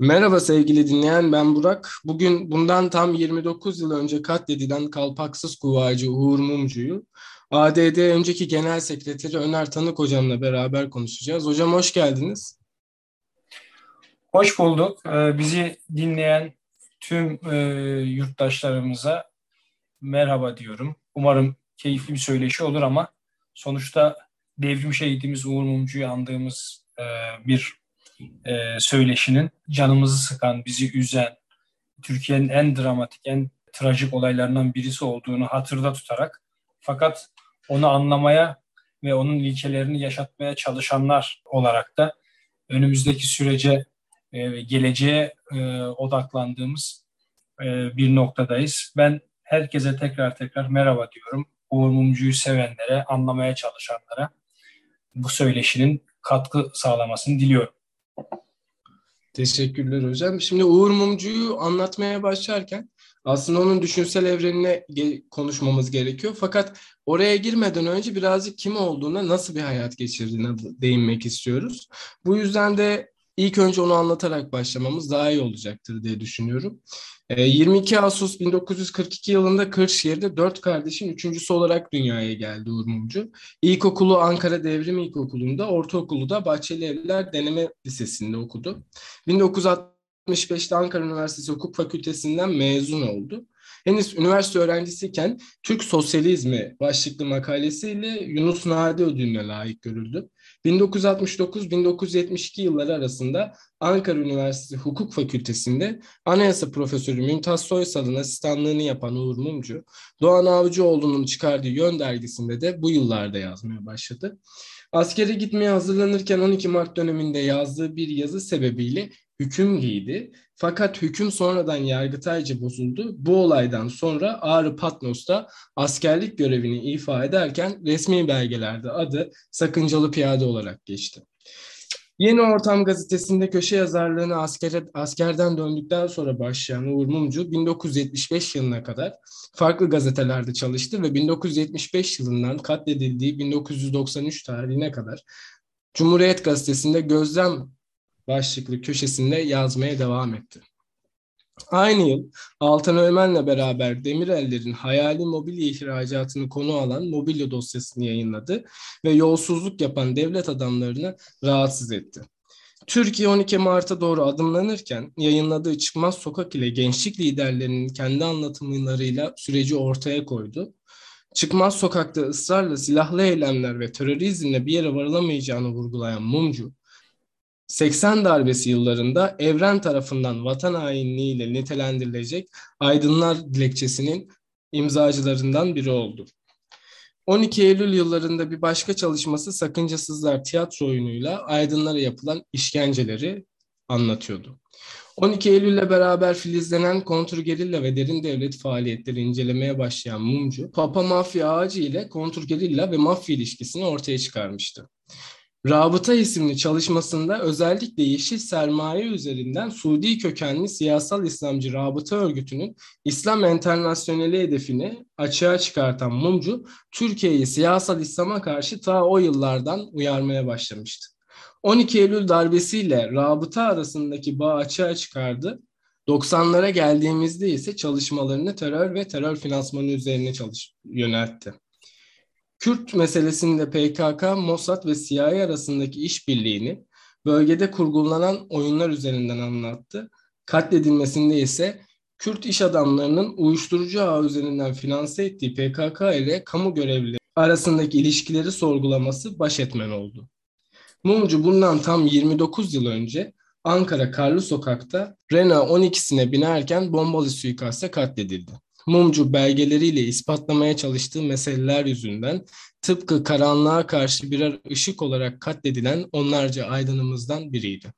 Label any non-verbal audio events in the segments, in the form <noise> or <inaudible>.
Merhaba sevgili dinleyen, ben Burak. Bugün bundan tam 29 yıl önce katledilen kalpaksız kuvacı Uğur Mumcu'yu ADD önceki Genel Sekreteri Öner Tanık Hocam'la beraber konuşacağız. Hocam hoş geldiniz. Hoş bulduk. Ee, bizi dinleyen tüm e, yurttaşlarımıza merhaba diyorum. Umarım keyifli bir söyleşi olur ama sonuçta devrim şehidimiz Uğur Mumcu'yu andığımız e, bir e, söyleşinin canımızı sıkan, bizi üzen, Türkiye'nin en dramatik, en trajik olaylarından birisi olduğunu hatırda tutarak fakat onu anlamaya ve onun ilkelerini yaşatmaya çalışanlar olarak da önümüzdeki sürece ve geleceğe e, odaklandığımız e, bir noktadayız. Ben herkese tekrar tekrar merhaba diyorum. Uğur Mumcu'yu sevenlere, anlamaya çalışanlara bu söyleşinin katkı sağlamasını diliyorum. Teşekkürler hocam. Şimdi Uğur Mumcu'yu anlatmaya başlarken aslında onun düşünsel evrenine konuşmamız gerekiyor. Fakat oraya girmeden önce birazcık kim olduğuna, nasıl bir hayat geçirdiğine değinmek istiyoruz. Bu yüzden de ilk önce onu anlatarak başlamamız daha iyi olacaktır diye düşünüyorum. 22 ee, Ağustos 1942 yılında Kırşehir'de dört kardeşin üçüncüsü olarak dünyaya geldi Uğur Mumcu. İlkokulu Ankara Devrim İlkokulu'nda, ortaokulu da Bahçeli Evliler Deneme Lisesi'nde okudu. 1965'te Ankara Üniversitesi Hukuk Fakültesinden mezun oldu. Henüz üniversite öğrencisiyken Türk Sosyalizmi başlıklı makalesiyle Yunus Nadi ödülüne layık görüldü. 1969-1972 yılları arasında Ankara Üniversitesi Hukuk Fakültesi'nde Anayasa Profesörü Mümtaz Soysal'ın asistanlığını yapan Uğur Mumcu, Doğan Avcıoğlu'nun çıkardığı Yön dergisinde de bu yıllarda yazmaya başladı. Askere gitmeye hazırlanırken 12 Mart döneminde yazdığı bir yazı sebebiyle hüküm giydi. Fakat hüküm sonradan yargıtayca bozuldu. Bu olaydan sonra Ağrı Patnos'ta askerlik görevini ifa ederken resmi belgelerde adı Sakıncalı Piyade olarak geçti. Yeni Ortam gazetesinde köşe yazarlığını askere, askerden döndükten sonra başlayan Uğur Mumcu 1975 yılına kadar farklı gazetelerde çalıştı ve 1975 yılından katledildiği 1993 tarihine kadar Cumhuriyet Gazetesi'nde gözlem başlıklı köşesinde yazmaya devam etti. Aynı yıl Altan Öğmen'le beraber Demirel'lerin hayali mobilya ihracatını konu alan mobilya dosyasını yayınladı ve yolsuzluk yapan devlet adamlarını rahatsız etti. Türkiye 12 Mart'a doğru adımlanırken yayınladığı Çıkmaz Sokak ile gençlik liderlerinin kendi anlatımlarıyla süreci ortaya koydu. Çıkmaz Sokak'ta ısrarla silahlı eylemler ve terörizmle bir yere varılamayacağını vurgulayan Mumcu, 80 darbesi yıllarında evren tarafından vatan hainliğiyle nitelendirilecek aydınlar dilekçesinin imzacılarından biri oldu. 12 Eylül yıllarında bir başka çalışması Sakıncasızlar tiyatro oyunuyla aydınlara yapılan işkenceleri anlatıyordu. 12 Eylül'le beraber filizlenen kontrgerilla ve derin devlet faaliyetleri incelemeye başlayan Mumcu, Papa Mafya Ağacı ile kontrgerilla ve mafya ilişkisini ortaya çıkarmıştı. Rabıta isimli çalışmasında özellikle yeşil sermaye üzerinden Suudi kökenli siyasal İslamcı Rabıta örgütünün İslam Enternasyoneli hedefini açığa çıkartan Mumcu, Türkiye'yi siyasal İslam'a karşı ta o yıllardan uyarmaya başlamıştı. 12 Eylül darbesiyle rabıta arasındaki bağ açığa çıkardı. 90'lara geldiğimizde ise çalışmalarını terör ve terör finansmanı üzerine çalış yöneltti. Kürt meselesinde PKK, Mossad ve CIA arasındaki işbirliğini bölgede kurgulanan oyunlar üzerinden anlattı. Katledilmesinde ise Kürt iş adamlarının uyuşturucu ağı üzerinden finanse ettiği PKK ile kamu görevlileri arasındaki ilişkileri sorgulaması baş etmen oldu. Mumcu bundan tam 29 yıl önce Ankara Karlı Sokak'ta Renault 12'sine binerken bombalı suikaste katledildi. Mumcu belgeleriyle ispatlamaya çalıştığı meseleler yüzünden tıpkı karanlığa karşı birer ışık olarak katledilen onlarca aydınımızdan biriydi.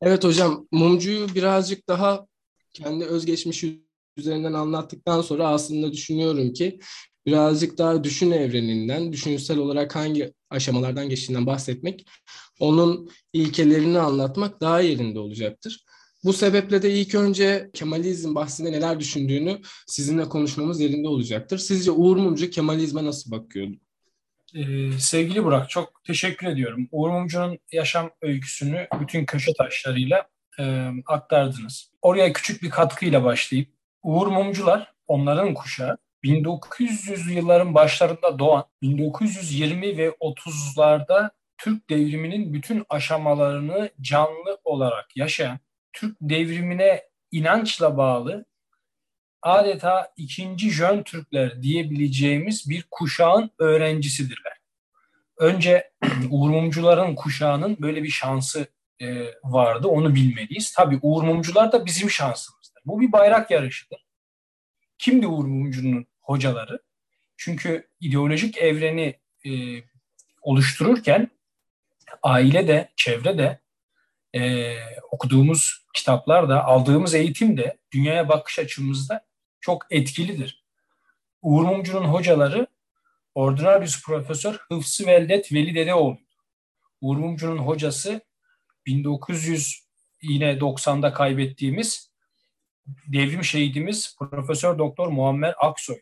Evet hocam, Mumcu'yu birazcık daha kendi özgeçmişi üzerinden anlattıktan sonra aslında düşünüyorum ki birazcık daha düşün evreninden, düşünsel olarak hangi aşamalardan geçtiğinden bahsetmek, onun ilkelerini anlatmak daha yerinde olacaktır. Bu sebeple de ilk önce Kemalizm bahsinde neler düşündüğünü sizinle konuşmamız yerinde olacaktır. Sizce Uğur Mumcu Kemalizme nasıl bakıyordu? Ee, sevgili Burak çok teşekkür ediyorum. Uğur Mumcu'nun yaşam öyküsünü bütün köşe taşlarıyla e, aktardınız. Oraya küçük bir katkıyla başlayıp Uğur Mumcular onların kuşağı 1900 yılların başlarında doğan 1920 ve 30'larda Türk devriminin bütün aşamalarını canlı olarak yaşayan, Türk devrimine inançla bağlı adeta ikinci jön Türkler diyebileceğimiz bir kuşağın öğrencisidirler. Önce <clears throat> Uğur Mumcuların kuşağının böyle bir şansı e, vardı. Onu bilmeliyiz. Tabii Uğur Mumcular da bizim şansımızdır. Bu bir bayrak yarışıdır. Kimdi Uğur Mumcu'nun hocaları? Çünkü ideolojik evreni e, oluştururken aile de, çevre de, e, okuduğumuz kitaplarda, aldığımız eğitim de, dünyaya bakış açımızda çok etkilidir. Uğur Mumcu'nun hocaları Ordinarius Profesör Hıfzı Veldet Veli Dedeoğlu. Uğur Mumcu'nun hocası 1900 yine 90'da kaybettiğimiz devrim şehidimiz Profesör Doktor Muammer Aksoy.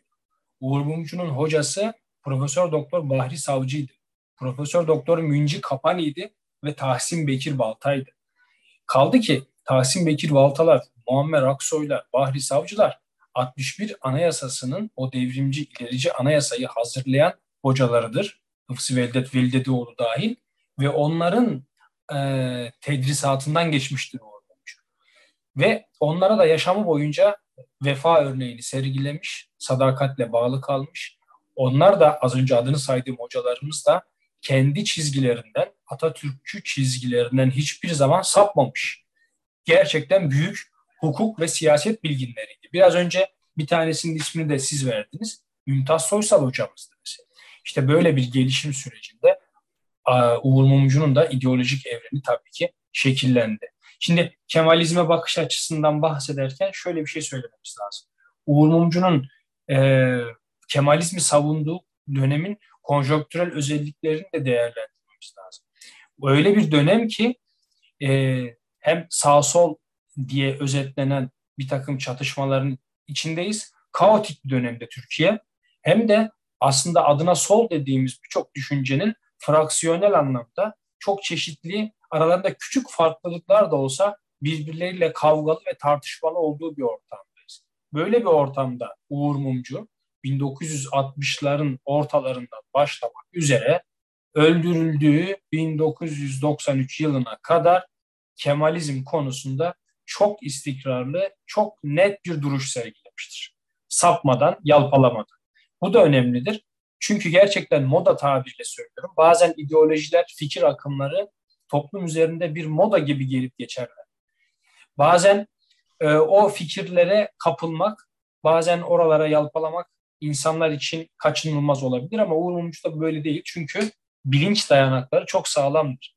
Uğur Mumcu'nun hocası Profesör Doktor Bahri Savcı'ydı. Profesör Doktor Münci Kapani'ydi ve Tahsin Bekir Baltay'dı. Kaldı ki Tahsin Bekir Baltalar, Muammer Aksoy'lar, Bahri Savcılar 61 Anayasası'nın o devrimci ilerici anayasayı hazırlayan hocalarıdır. Hıfzı Veldet Velidedoğlu dahil ve onların e, tedrisatından geçmiştir o olmuş. Ve onlara da yaşamı boyunca vefa örneğini sergilemiş, sadakatle bağlı kalmış. Onlar da az önce adını saydığım hocalarımız da kendi çizgilerinden, Atatürkçü çizgilerinden hiçbir zaman sapmamış. Gerçekten büyük hukuk ve siyaset bilginleriydi. Biraz önce bir tanesinin ismini de siz verdiniz. Mümtaz Soysal hocamızdı mesela. İşte böyle bir gelişim sürecinde Uğur Mumcu'nun da ideolojik evreni tabii ki şekillendi. Şimdi Kemalizme bakış açısından bahsederken şöyle bir şey söylememiz lazım. Uğur Mumcu'nun e, Kemalizmi savunduğu dönemin konjonktürel özelliklerini de değerlendirmemiz lazım. Öyle bir dönem ki e, hem sağ sol diye özetlenen bir takım çatışmaların içindeyiz. Kaotik bir dönemde Türkiye hem de aslında adına sol dediğimiz birçok düşüncenin fraksiyonel anlamda çok çeşitli aralarında küçük farklılıklar da olsa birbirleriyle kavgalı ve tartışmalı olduğu bir ortamdayız. Böyle bir ortamda Uğur Mumcu 1960'ların ortalarından başlamak üzere öldürüldüğü 1993 yılına kadar Kemalizm konusunda çok istikrarlı, çok net bir duruş sergilemiştir. Sapmadan, yalpalamadan. Bu da önemlidir. Çünkü gerçekten moda tabiriyle söylüyorum. Bazen ideolojiler, fikir akımları toplum üzerinde bir moda gibi gelip geçerler. Bazen e, o fikirlere kapılmak, bazen oralara yalpalamak insanlar için kaçınılmaz olabilir ama Uğur Mumcu böyle değil. Çünkü bilinç dayanakları çok sağlamdır.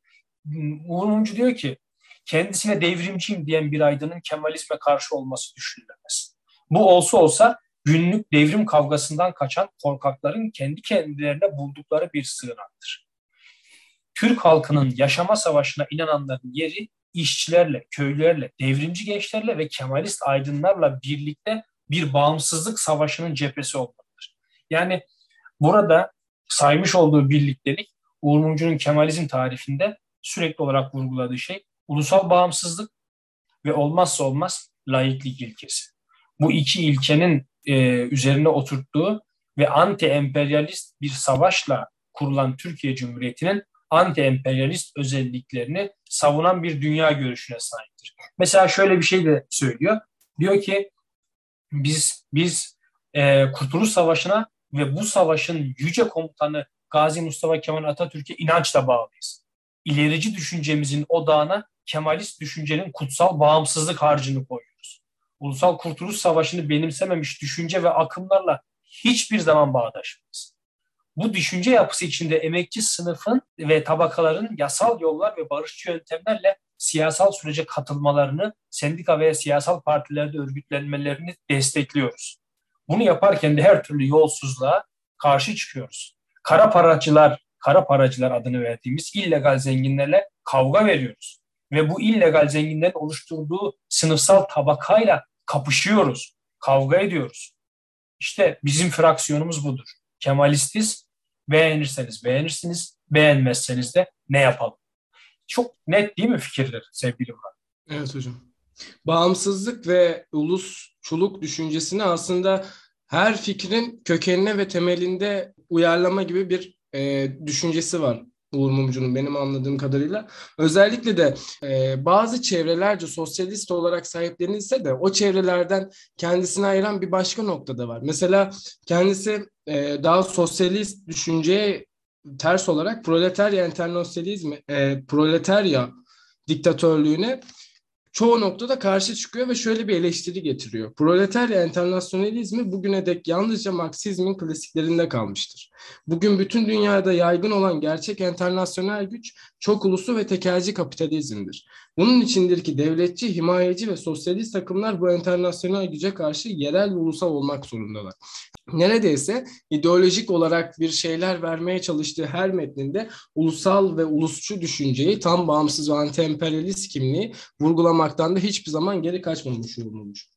Uğur Mumcu diyor ki kendisine devrimciyim diyen bir aydının Kemalizme karşı olması düşünülemez. Bu olsa olsa günlük devrim kavgasından kaçan korkakların kendi kendilerine buldukları bir sığınaktır. Türk halkının yaşama savaşına inananların yeri işçilerle, köylülerle, devrimci gençlerle ve Kemalist aydınlarla birlikte bir bağımsızlık savaşının cephesi olmalıdır. Yani burada saymış olduğu birliktelik Uğur Mumcu'nun Kemalizm tarifinde sürekli olarak vurguladığı şey ulusal bağımsızlık ve olmazsa olmaz laiklik ilkesi. Bu iki ilkenin e, üzerine oturttuğu ve anti-emperyalist bir savaşla kurulan Türkiye Cumhuriyeti'nin anti-emperyalist özelliklerini savunan bir dünya görüşüne sahiptir. Mesela şöyle bir şey de söylüyor. Diyor ki biz biz e, Kurtuluş Savaşı'na ve bu savaşın yüce komutanı Gazi Mustafa Kemal Atatürk'e inançla bağlıyız. İlerici düşüncemizin odağına Kemalist düşüncenin kutsal bağımsızlık harcını koyuyoruz. Ulusal Kurtuluş Savaşı'nı benimsememiş düşünce ve akımlarla hiçbir zaman bağdaşmayız. Bu düşünce yapısı içinde emekçi sınıfın ve tabakaların yasal yollar ve barışçı yöntemlerle siyasal sürece katılmalarını, sendika veya siyasal partilerde örgütlenmelerini destekliyoruz. Bunu yaparken de her türlü yolsuzluğa karşı çıkıyoruz. Kara paracılar, kara paracılar adını verdiğimiz illegal zenginlerle kavga veriyoruz ve bu illegal zenginlerin oluşturduğu sınıfsal tabakayla kapışıyoruz, kavga ediyoruz. İşte bizim fraksiyonumuz budur. Kemalistiz, beğenirseniz beğenirsiniz, beğenmezseniz de ne yapalım? Çok net değil mi fikirler sevgili Murat? Evet hocam. Bağımsızlık ve ulusçuluk düşüncesini aslında her fikrin kökenine ve temelinde uyarlama gibi bir e, düşüncesi var Uğur Mumcu'nun benim anladığım kadarıyla. Özellikle de e, bazı çevrelerce sosyalist olarak sahiplenilse de o çevrelerden kendisini ayıran bir başka noktada var. Mesela kendisi e, daha sosyalist düşünceye ters olarak proletarya internasyonalizmi, e, proletarya diktatörlüğüne çoğu noktada karşı çıkıyor ve şöyle bir eleştiri getiriyor. Proletarya internasyonalizmi bugüne dek yalnızca Marksizmin klasiklerinde kalmıştır. Bugün bütün dünyada yaygın olan gerçek internasyonel güç çok ulusu ve tekelci kapitalizmdir. Bunun içindir ki devletçi, himayeci ve sosyalist takımlar bu internasyonel güce karşı yerel ve ulusal olmak zorundalar neredeyse ideolojik olarak bir şeyler vermeye çalıştığı her metninde ulusal ve ulusçu düşünceyi tam bağımsız ve anti-emperyalist kimliği vurgulamaktan da hiçbir zaman geri kaçmamış olmuş.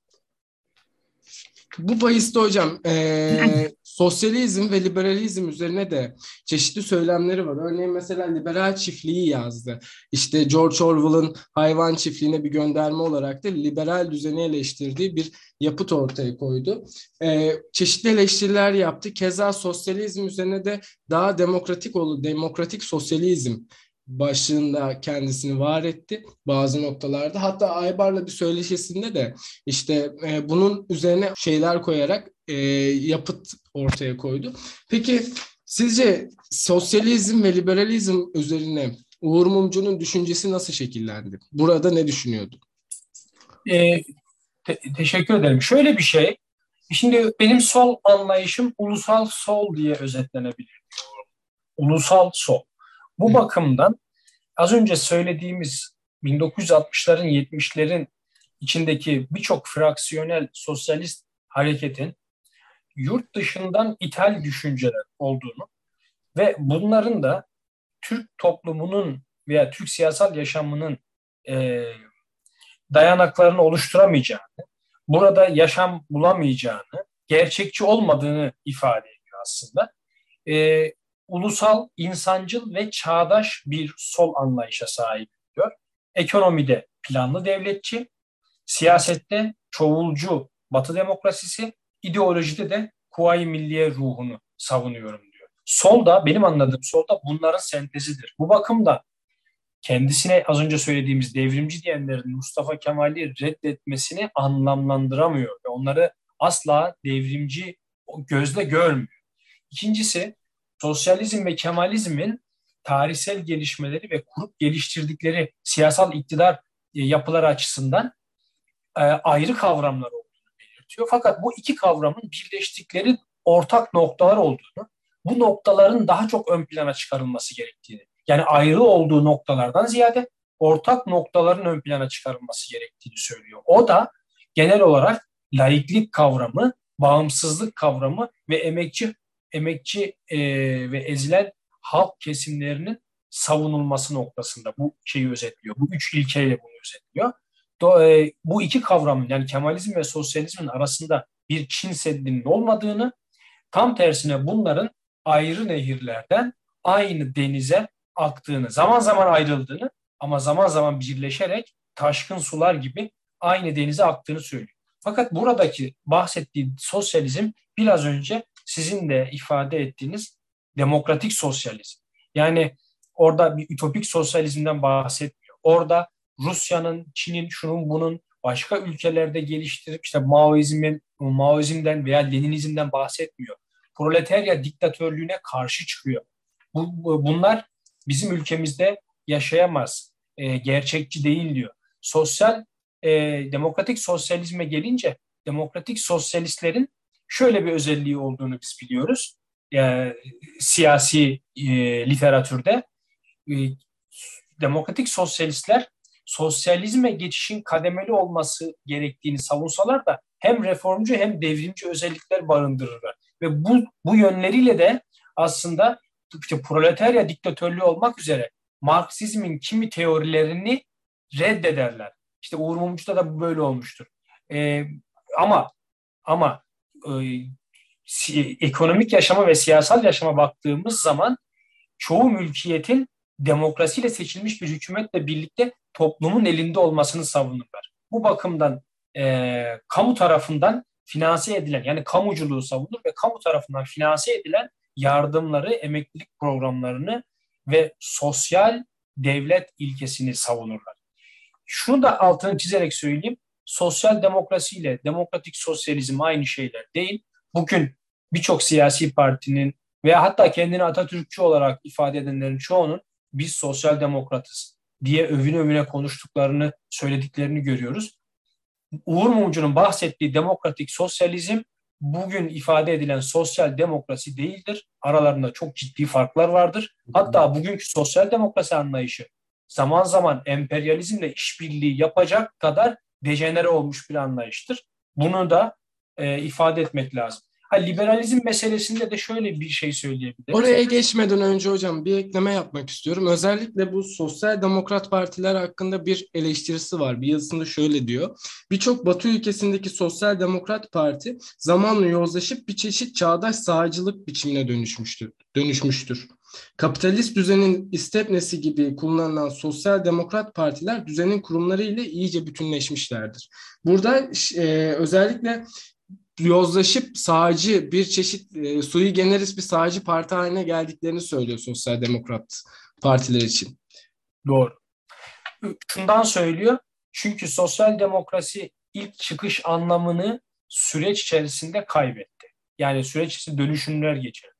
Bu bahiste hocam e, <laughs> sosyalizm ve liberalizm üzerine de çeşitli söylemleri var. Örneğin mesela liberal çiftliği yazdı. İşte George Orwell'ın hayvan çiftliğine bir gönderme olarak da liberal düzeni eleştirdiği bir yapıt ortaya koydu. E, çeşitli eleştiriler yaptı. Keza sosyalizm üzerine de daha demokratik oldu, demokratik sosyalizm başlığında kendisini var etti bazı noktalarda. Hatta Aybar'la bir söyleşisinde de işte e, bunun üzerine şeyler koyarak e, yapıt ortaya koydu. Peki sizce sosyalizm ve liberalizm üzerine Uğur Mumcu'nun düşüncesi nasıl şekillendi? Burada ne düşünüyordu? E, te- teşekkür ederim. Şöyle bir şey, şimdi benim sol anlayışım ulusal sol diye özetlenebilir. Ulusal sol. Bu bakımdan az önce söylediğimiz 1960'ların 70'lerin içindeki birçok fraksiyonel sosyalist hareketin yurt dışından ithal düşünceler olduğunu ve bunların da Türk toplumunun veya Türk siyasal yaşamının e, dayanaklarını oluşturamayacağını, burada yaşam bulamayacağını, gerçekçi olmadığını ifade ediyor aslında. E, ulusal, insancıl ve çağdaş bir sol anlayışa sahip diyor. Ekonomide planlı devletçi, siyasette çoğulcu batı demokrasisi, ideolojide de Kuvayi Milliye ruhunu savunuyorum diyor. Sol da benim anladığım sol da bunların sentezidir. Bu bakımda kendisine az önce söylediğimiz devrimci diyenlerin Mustafa Kemal'i reddetmesini anlamlandıramıyor ve onları asla devrimci gözle görmüyor. İkincisi sosyalizm ve Kemalizmin tarihsel gelişmeleri ve kurup geliştirdikleri siyasal iktidar e, yapıları açısından e, ayrı kavramlar olduğunu belirtiyor. Fakat bu iki kavramın birleştikleri ortak noktalar olduğunu, bu noktaların daha çok ön plana çıkarılması gerektiğini, yani ayrı olduğu noktalardan ziyade ortak noktaların ön plana çıkarılması gerektiğini söylüyor. O da genel olarak laiklik kavramı, bağımsızlık kavramı ve emekçi emekçi e, ve ezilen halk kesimlerinin savunulması noktasında bu şeyi özetliyor. Bu üç ilkeyle bunu özetliyor. E, bu iki kavramın yani Kemalizm ve sosyalizmin arasında bir Çin Seddi'nin olmadığını, tam tersine bunların ayrı nehirlerden aynı denize aktığını, zaman zaman ayrıldığını ama zaman zaman birleşerek taşkın sular gibi aynı denize aktığını söylüyor. Fakat buradaki bahsettiği sosyalizm biraz önce sizin de ifade ettiğiniz demokratik sosyalizm. Yani orada bir ütopik sosyalizmden bahsetmiyor. Orada Rusya'nın, Çin'in, şunun bunun başka ülkelerde geliştirip işte Maoizmin, Maoizmden veya Leninizmden bahsetmiyor. Proletarya diktatörlüğüne karşı çıkıyor. Bu, bunlar bizim ülkemizde yaşayamaz, e, gerçekçi değil diyor. Sosyal, e, demokratik sosyalizme gelince demokratik sosyalistlerin şöyle bir özelliği olduğunu biz biliyoruz. E, siyasi e, literatürde e, demokratik sosyalistler sosyalizme geçişin kademeli olması gerektiğini savunsalar da hem reformcu hem devrimci özellikler barındırırlar. Ve bu, bu yönleriyle de aslında işte proletarya diktatörlüğü olmak üzere Marksizmin kimi teorilerini reddederler. İşte Uğur Mumcu'da da böyle olmuştur. Ee, ama ama e, ekonomik yaşama ve siyasal yaşama baktığımız zaman çoğu mülkiyetin demokrasiyle seçilmiş bir hükümetle birlikte toplumun elinde olmasını savunurlar. Bu bakımdan e, kamu tarafından finanse edilen yani kamuculuğu savunur ve kamu tarafından finanse edilen yardımları, emeklilik programlarını ve sosyal devlet ilkesini savunurlar. Şunu da altını çizerek söyleyeyim. Sosyal demokrasiyle demokratik sosyalizm aynı şeyler değil. Bugün birçok siyasi partinin veya hatta kendini Atatürkçü olarak ifade edenlerin çoğunun biz sosyal demokratız diye övüne övüne konuştuklarını, söylediklerini görüyoruz. Uğur Mumcu'nun bahsettiği demokratik sosyalizm bugün ifade edilen sosyal demokrasi değildir. Aralarında çok ciddi farklar vardır. Hatta bugünkü sosyal demokrasi anlayışı zaman zaman emperyalizmle işbirliği yapacak kadar dejenere olmuş bir anlayıştır. Bunu da e, ifade etmek lazım. Ha, liberalizm meselesinde de şöyle bir şey söyleyebilirim. Oraya geçmeden önce hocam bir ekleme yapmak istiyorum. Özellikle bu sosyal demokrat partiler hakkında bir eleştirisi var. Bir yazısında şöyle diyor. Birçok Batı ülkesindeki sosyal demokrat parti zamanla yozlaşıp bir çeşit çağdaş sağcılık biçimine dönüşmüştür. dönüşmüştür. Kapitalist düzenin istepnesi gibi kullanılan sosyal demokrat partiler düzenin kurumları ile iyice bütünleşmişlerdir. Burada e, özellikle yozlaşıp sağcı bir çeşit e, sui generis bir sağcı parti haline geldiklerini söylüyor sosyal demokrat partiler için. Doğru. Şundan söylüyor. Çünkü sosyal demokrasi ilk çıkış anlamını süreç içerisinde kaybetti. Yani süreç içerisinde dönüşümler geçirdi.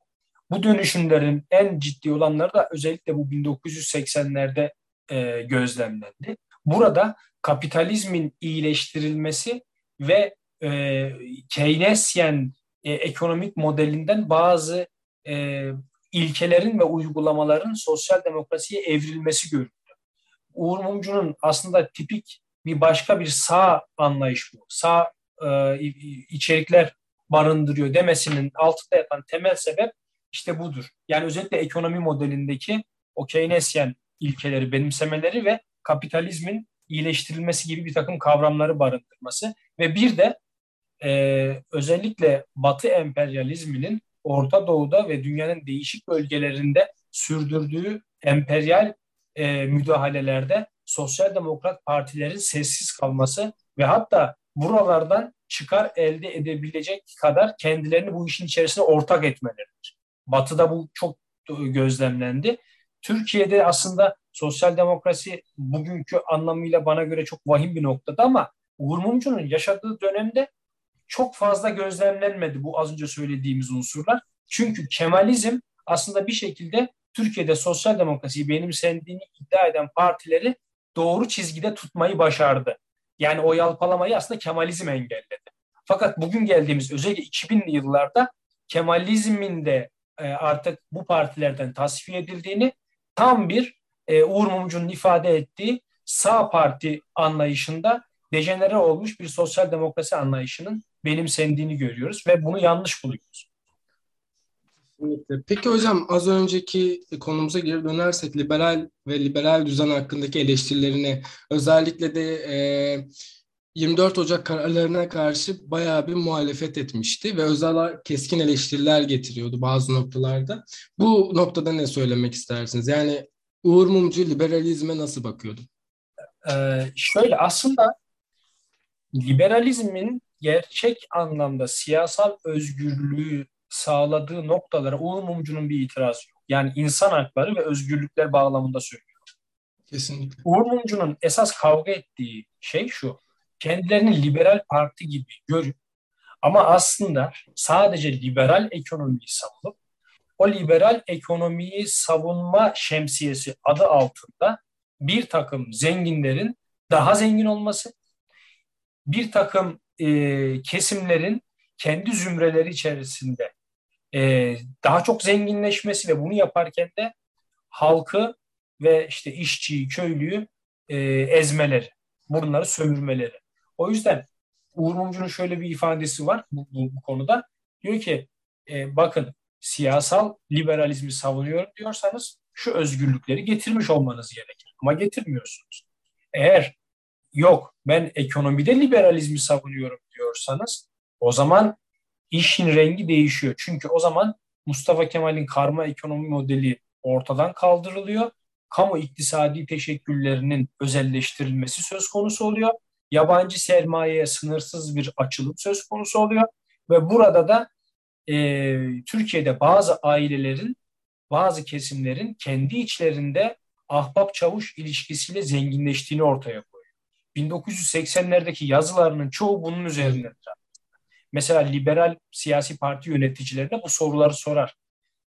Bu dönüşümlerin en ciddi olanları da özellikle bu 1980'lerde e, gözlemlendi. Burada kapitalizmin iyileştirilmesi ve e, Keynesyen e, ekonomik modelinden bazı e, ilkelerin ve uygulamaların sosyal demokrasiye evrilmesi görüldü. Uğur Mumcu'nun aslında tipik bir başka bir sağ anlayış bu. Sağ e, içerikler barındırıyor demesinin altında yatan temel sebep işte budur. Yani özellikle ekonomi modelindeki o Keynesyen ilkeleri benimsemeleri ve kapitalizmin iyileştirilmesi gibi bir takım kavramları barındırması ve bir de e, özellikle Batı emperyalizminin Orta Doğu'da ve dünyanın değişik bölgelerinde sürdürdüğü emperyal e, müdahalelerde sosyal demokrat partilerin sessiz kalması ve hatta buralardan çıkar elde edebilecek kadar kendilerini bu işin içerisine ortak etmeleridir. Batı'da bu çok gözlemlendi. Türkiye'de aslında sosyal demokrasi bugünkü anlamıyla bana göre çok vahim bir noktada ama Uğur Mumcu'nun yaşadığı dönemde çok fazla gözlemlenmedi bu az önce söylediğimiz unsurlar. Çünkü Kemalizm aslında bir şekilde Türkiye'de sosyal demokrasiyi benimsendiğini iddia eden partileri doğru çizgide tutmayı başardı. Yani o yalpalamayı aslında Kemalizm engelledi. Fakat bugün geldiğimiz özellikle 2000'li yıllarda Kemalizmin de e, artık bu partilerden tasfiye edildiğini tam bir e, Uğur Mumcu'nun ifade ettiği sağ parti anlayışında dejenere olmuş bir sosyal demokrasi anlayışının benimsendiğini görüyoruz ve bunu yanlış buluyoruz. Peki hocam az önceki konumuza geri dönersek liberal ve liberal düzen hakkındaki eleştirilerine özellikle de e, 24 Ocak kararlarına karşı bayağı bir muhalefet etmişti ve özel keskin eleştiriler getiriyordu bazı noktalarda. Bu noktada ne söylemek istersiniz? Yani Uğur Mumcu liberalizme nasıl bakıyordu? Ee, şöyle aslında liberalizmin gerçek anlamda siyasal özgürlüğü sağladığı noktalara Uğur Mumcu'nun bir itirazı yok. Yani insan hakları ve özgürlükler bağlamında söylüyor. Kesinlikle. Uğur Mumcu'nun esas kavga ettiği şey şu. Kendilerini liberal parti gibi görüp ama aslında sadece liberal ekonomiyi savunup o liberal ekonomiyi savunma şemsiyesi adı altında bir takım zenginlerin daha zengin olması, bir takım e, kesimlerin kendi zümreleri içerisinde e, daha çok zenginleşmesi ve bunu yaparken de halkı ve işte işçiyi, köylüyü e, ezmeleri, bunları sömürmeleri. O yüzden Uğur Mumcu'nun şöyle bir ifadesi var bu, bu, bu konuda. Diyor ki e, bakın siyasal liberalizmi savunuyor diyorsanız şu özgürlükleri getirmiş olmanız gerekir. Ama getirmiyorsunuz. Eğer yok ben ekonomide liberalizmi savunuyorum diyorsanız o zaman işin rengi değişiyor. Çünkü o zaman Mustafa Kemal'in karma ekonomi modeli ortadan kaldırılıyor kamu iktisadi teşekküllerinin özelleştirilmesi söz konusu oluyor. Yabancı sermayeye sınırsız bir açılım söz konusu oluyor. Ve burada da e, Türkiye'de bazı ailelerin, bazı kesimlerin kendi içlerinde ahbap çavuş ilişkisiyle zenginleştiğini ortaya koyuyor. 1980'lerdeki yazılarının çoğu bunun üzerindedir. Mesela liberal siyasi parti yöneticilerine bu soruları sorar.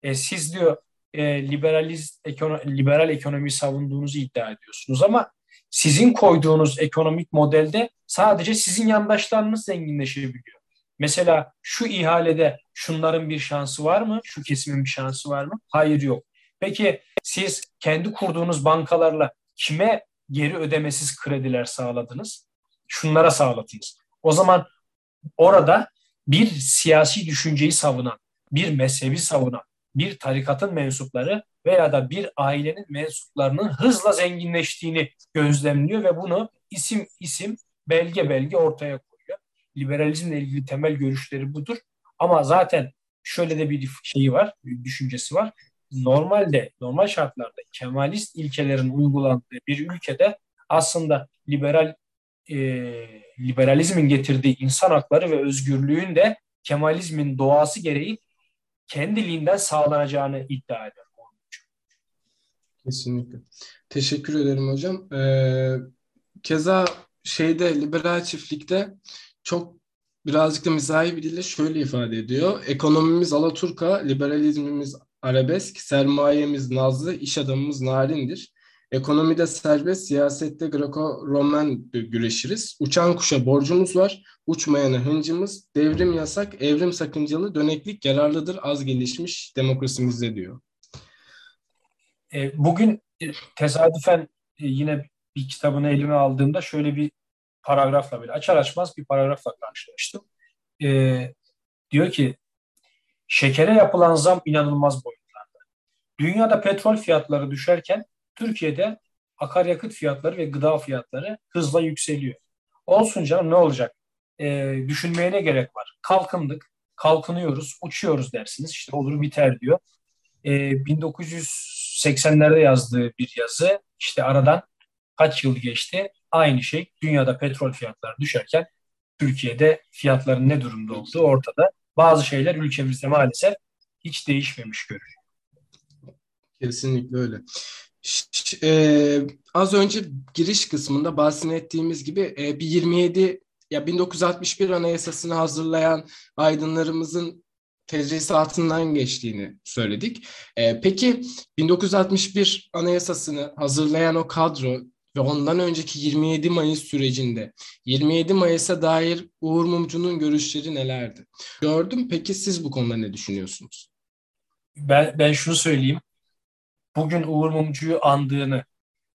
E, siz diyor e, liberaliz, ekono, liberal ekonomi savunduğunuzu iddia ediyorsunuz ama sizin koyduğunuz ekonomik modelde sadece sizin yandaşlarınız zenginleşebiliyor. Mesela şu ihalede şunların bir şansı var mı? Şu kesimin bir şansı var mı? Hayır yok. Peki siz kendi kurduğunuz bankalarla kime geri ödemesiz krediler sağladınız? Şunlara sağladınız. O zaman orada bir siyasi düşünceyi savunan, bir mezhebi savunan, bir tarikatın mensupları veya da bir ailenin mensuplarının hızla zenginleştiğini gözlemliyor ve bunu isim isim belge belge ortaya koyuyor. Liberalizmle ilgili temel görüşleri budur. Ama zaten şöyle de bir şeyi var, bir düşüncesi var. Normalde, normal şartlarda Kemalist ilkelerin uygulandığı bir ülkede aslında liberal e, liberalizmin getirdiği insan hakları ve özgürlüğün de Kemalizmin doğası gereği kendiliğinden sağlanacağını iddia eder. Kesinlikle. Teşekkür ederim hocam. Ee, keza şeyde liberal çiftlikte çok birazcık da mizahi bir dille şöyle ifade ediyor. Ekonomimiz Alaturka, liberalizmimiz arabesk, sermayemiz nazlı, iş adamımız narindir. Ekonomide serbest, siyasette Greco-Roman güreşiriz. Uçan kuşa borcumuz var, uçmayana hıncımız, devrim yasak, evrim sakıncalı, döneklik yararlıdır az gelişmiş demokrasimizde diyor. E, bugün e, tesadüfen e, yine bir kitabını elime aldığımda şöyle bir paragrafla böyle açar açmaz bir paragrafla karşılaştım. diyor ki şekere yapılan zam inanılmaz boyutlarda. Dünyada petrol fiyatları düşerken Türkiye'de akaryakıt fiyatları ve gıda fiyatları hızla yükseliyor. Olsun canım ne olacak? E, düşünmeye ne gerek var? Kalkındık, kalkınıyoruz, uçuyoruz dersiniz. İşte olur biter diyor. E, 1980'lerde yazdığı bir yazı. İşte aradan kaç yıl geçti? Aynı şey. Dünyada petrol fiyatları düşerken Türkiye'de fiyatların ne durumda olduğu ortada. Bazı şeyler ülkemizde maalesef hiç değişmemiş görünüyor. Kesinlikle öyle. Ee, az önce giriş kısmında bahsettiğimiz gibi e, bir 27 ya 1961 Anayasasını hazırlayan aydınlarımızın tedrisatından geçtiğini söyledik. E, peki 1961 Anayasasını hazırlayan o kadro ve ondan önceki 27 Mayıs sürecinde 27 Mayıs'a dair Uğur Mumcu'nun görüşleri nelerdi? Gördüm. Peki siz bu konuda ne düşünüyorsunuz? Ben, ben şunu söyleyeyim bugün Uğur Mumcu'yu andığını,